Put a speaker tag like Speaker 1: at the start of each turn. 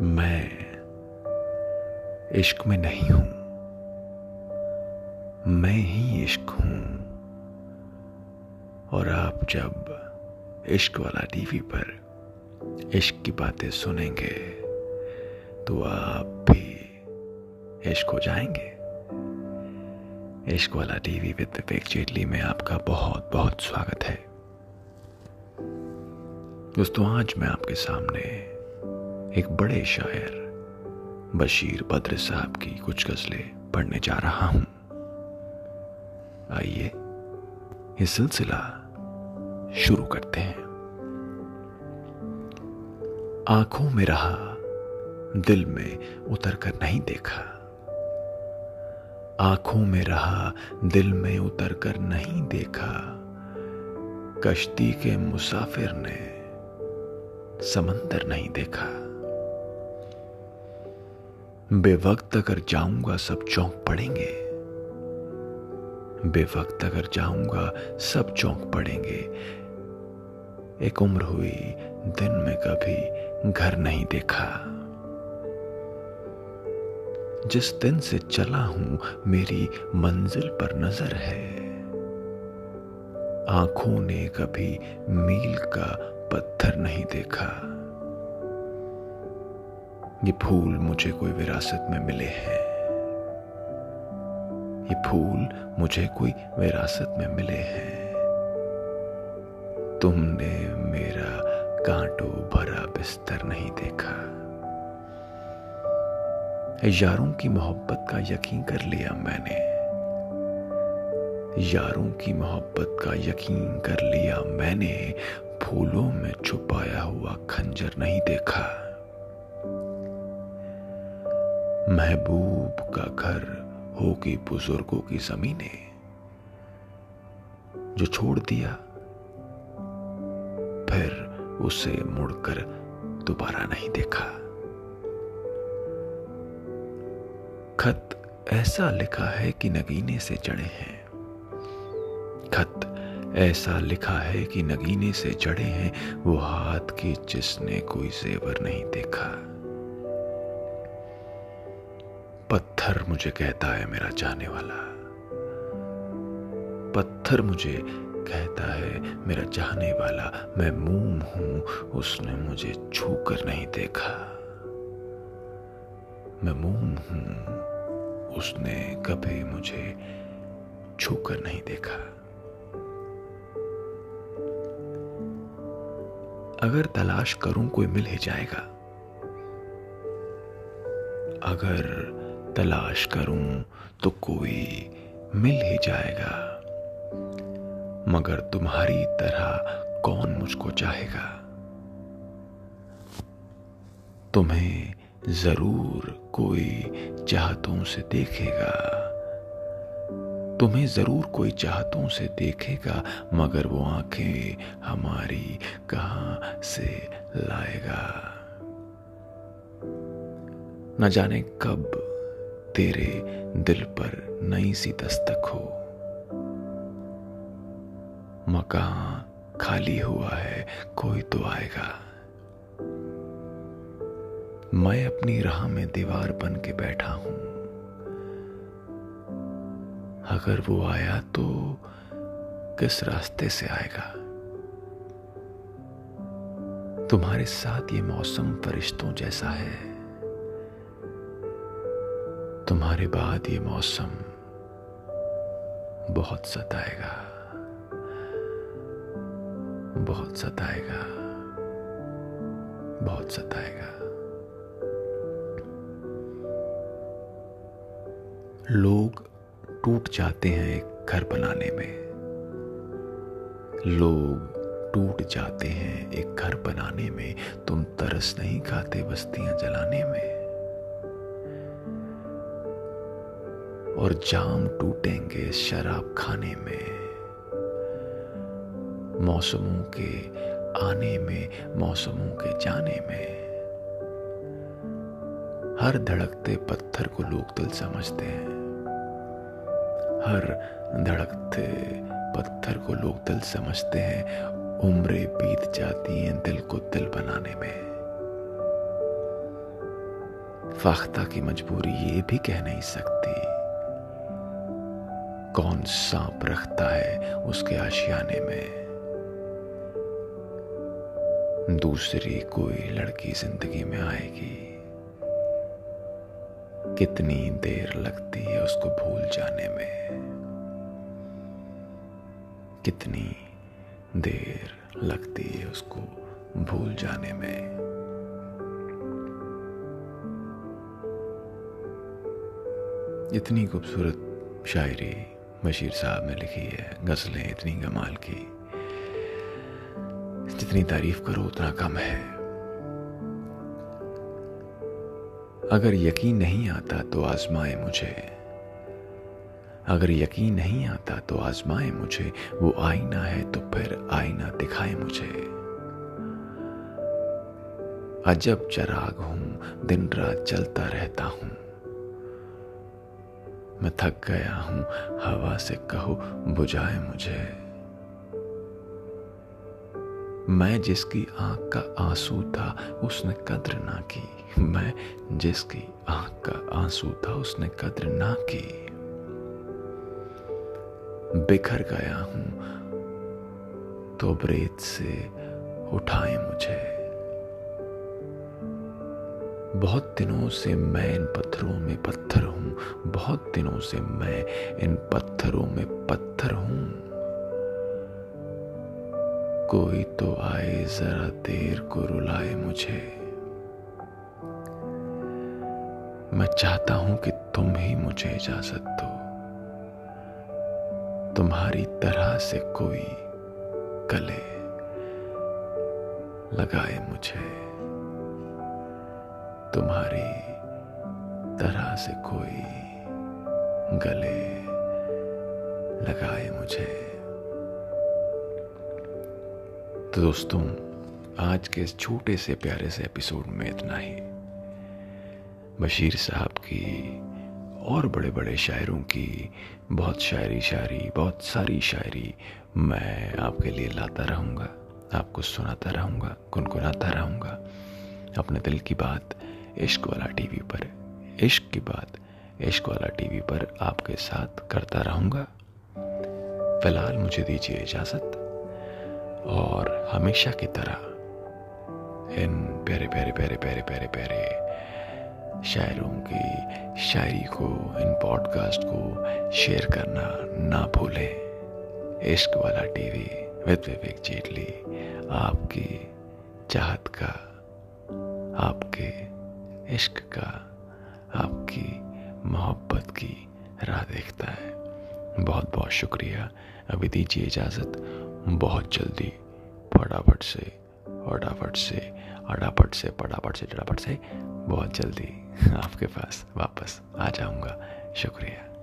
Speaker 1: मैं इश्क में नहीं हूँ। मैं ही इश्क हूँ। और आप जब इश्क वाला टीवी पर इश्क की बातें सुनेंगे तो आप भी इश्क हो जाएँगे। इश्क वाला टीवी विद विवेक जेटली में आपका बहुत बहुत स्वागत है। दोस्तों, आज मैं आपके सामने एक बड़े शायर, बशीर बद्र साहब की कुछ गजलें पढ़ने जा रहा हूँ। आइए, ये सिलसिला शुरू करते हैं। आँखों में रहा, दिल में उतर कर नहीं देखा। आँखों में रहा, दिल में उतर कर नहीं देखा। कश्ती के मुसाफिर ने समंदर नहीं देखा। बेवक्त अगर जाऊँगा, सब चौंक पड़ेंगे। बेवक्त अगर जाऊँगा, सब चौंक पड़ेंगे। एक उम्र हुई, दिन में कभी घर नहीं देखा। जिस दिन से चला हूँ, मेरी मंजिल पर नज़र है। आँखों ने कभी मील का पत्थर नहीं देखा। ये फूल मुझे कोई विरासत में मिले हैं। ये फूल मुझे कोई विरासत में मिले हैं। तुमने मेरा कांटों भरा बिस्तर नहीं देखा। यारों की मोहब्बत का यकीन कर लिया मैंने। यारों की मोहब्बत का यकीन कर लिया मैंने। फूलों में छुपाया हुआ खंजर नहीं देखा। महबूब का घर होगी बुज़ुर्गों की जमीने। जो छोड़ दिया, फिर उसे मुड़कर दोबारा नहीं देखा। खत ऐसा लिखा है कि नगीने से चढ़े हैं। खत ऐसा लिखा है कि नगीने से चढ़े हैं, वो हाथ के जिसने कोई जेवर नहीं देखा। पत्थर मुझे कहता है मेरा जाने वाला। पत्थर मुझे कहता है मेरा जाने वाला। मैं मूम हूँ, उसने मुझे छूकर नहीं देखा। मैं मूम हूँ, उसने कभी मुझे छूकर नहीं देखा। अगर तलाश करूँ, कोई मिल ही जाएगा। अगर तलाश करूँ तो कोई मिल ही जाएगा। मगर तुम्हारी तरह कौन मुझको चाहेगा? तुम्हें ज़रूर कोई चाहतों से देखेगा। तुम्हें ज़रूर कोई चाहतों से देखेगा, मगर वो आँखें हमारी कहाँ से लाएगा? न जाने कब तेरे दिल पर नई सी दस्तक हो। मकान खाली हुआ है, कोई तो आएगा। मैं अपनी राह में दीवार बन के बैठा हूँ। अगर वो आया तो किस रास्ते से आएगा? तुम्हारे साथ ये मौसम फरिश्तों जैसा है। तुम्हारे बाद ये मौसम बहुत सताएगा। बहुत सताएगा। बहुत सताएगा। लोग टूट जाते हैं एक घर बनाने में। लोग टूट जाते हैं एक घर बनाने में। तुम तरस नहीं खाते बस्तियाँ जलाने में। और जाम टूटेंगे शराब खाने में। मौसमों के आने में, मौसमों के जाने में। हर धड़कते पत्थर को लोग दिल समझते हैं। हर धड़कते पत्थर को लोग दिल समझते हैं। उम्रें बीत जाती हैं दिल को दिल बनाने में। फाख्ता की मजबूरी ये भी कह नहीं सकती। कौन सांप रखता है उसके आशियाने में? दूसरी कोई लड़की ज़िंदगी में आएगी। कितनी देर लगती है उसको भूल जाने में? कितनी देर लगती है उसको भूल जाने में? इतनी खूबसूरत शायरी बशीर साहब ने लिखी है, गज़लें इतनी कमाल की। जितनी तारीफ़ करो, उतना कम है। अगर यकीन नहीं आता तो आजमाए मुझे। अगर यकीन नहीं आता तो आजमाए मुझे। वो आईना है तो फिर आईना दिखाए मुझे। अजब चराग हूँ, दिन रात चलता रहता हूँ। मैं थक गया हूँ। हवा से कहो, बुझाए मुझे। मैं जिसकी आँख का आँसू था, उसने कद्र ना की। मैं जिसकी आँख का आँसू था, उसने कद्र ना की। बिखर गया हूँ। तो ब्रेत से उठाए मुझे। बहुत दिनों से मैं इन पत्थरों में पत्थर हूँ। बहुत दिनों से मैं इन पत्थरों में पत्थर हूँ। कोई तो आए जरा देर को रुलाए मुझे। मैं चाहता हूँ कि तुम ही मुझे इजाज़त दो। तुम्हारी तरह से कोई गले लगाए मुझे। तुम्हारी तरह से कोई गले लगाए मुझे। तो दोस्तों, आज के इस छोटे से प्यारे से एपिसोड में इतना ही। बशीर साहब की और बड़े बड़े शायरों की बहुत शायरी शायरी, बहुत सारी शायरी मैं आपके लिए लाता रहूँगा, आपको सुनाता रहूँगा, गुनगुनाता रहूँगा। अपने दिल की बात इश्क वाला टीवी पर। इश्क की बात इश्क वाला टीवी पर आपके साथ करता रहूँगा। फ़िलहाल मुझे दीजिए इजाज़त। और हमेशा की तरह इन प्यारे प्यारे प्यारे प्यारे प्यारे प्यारे शायरों की शायरी को, इन पॉडकास्ट को शेयर करना ना भूलें। इश्क वाला टीवी विद विवेक जेटली, आपकी चाहत का, आपके इश्क का आपकी मोहब्बत की राह देखता है। बहुत बहुत शुक्रिया। अभी दीजिए इजाज़त। बहुत जल्दी फटाफट से फटाफट से अटापट से पटापट से चटापट से, बहुत जल्दी आपके पास वापस आ जाऊँगा। शुक्रिया।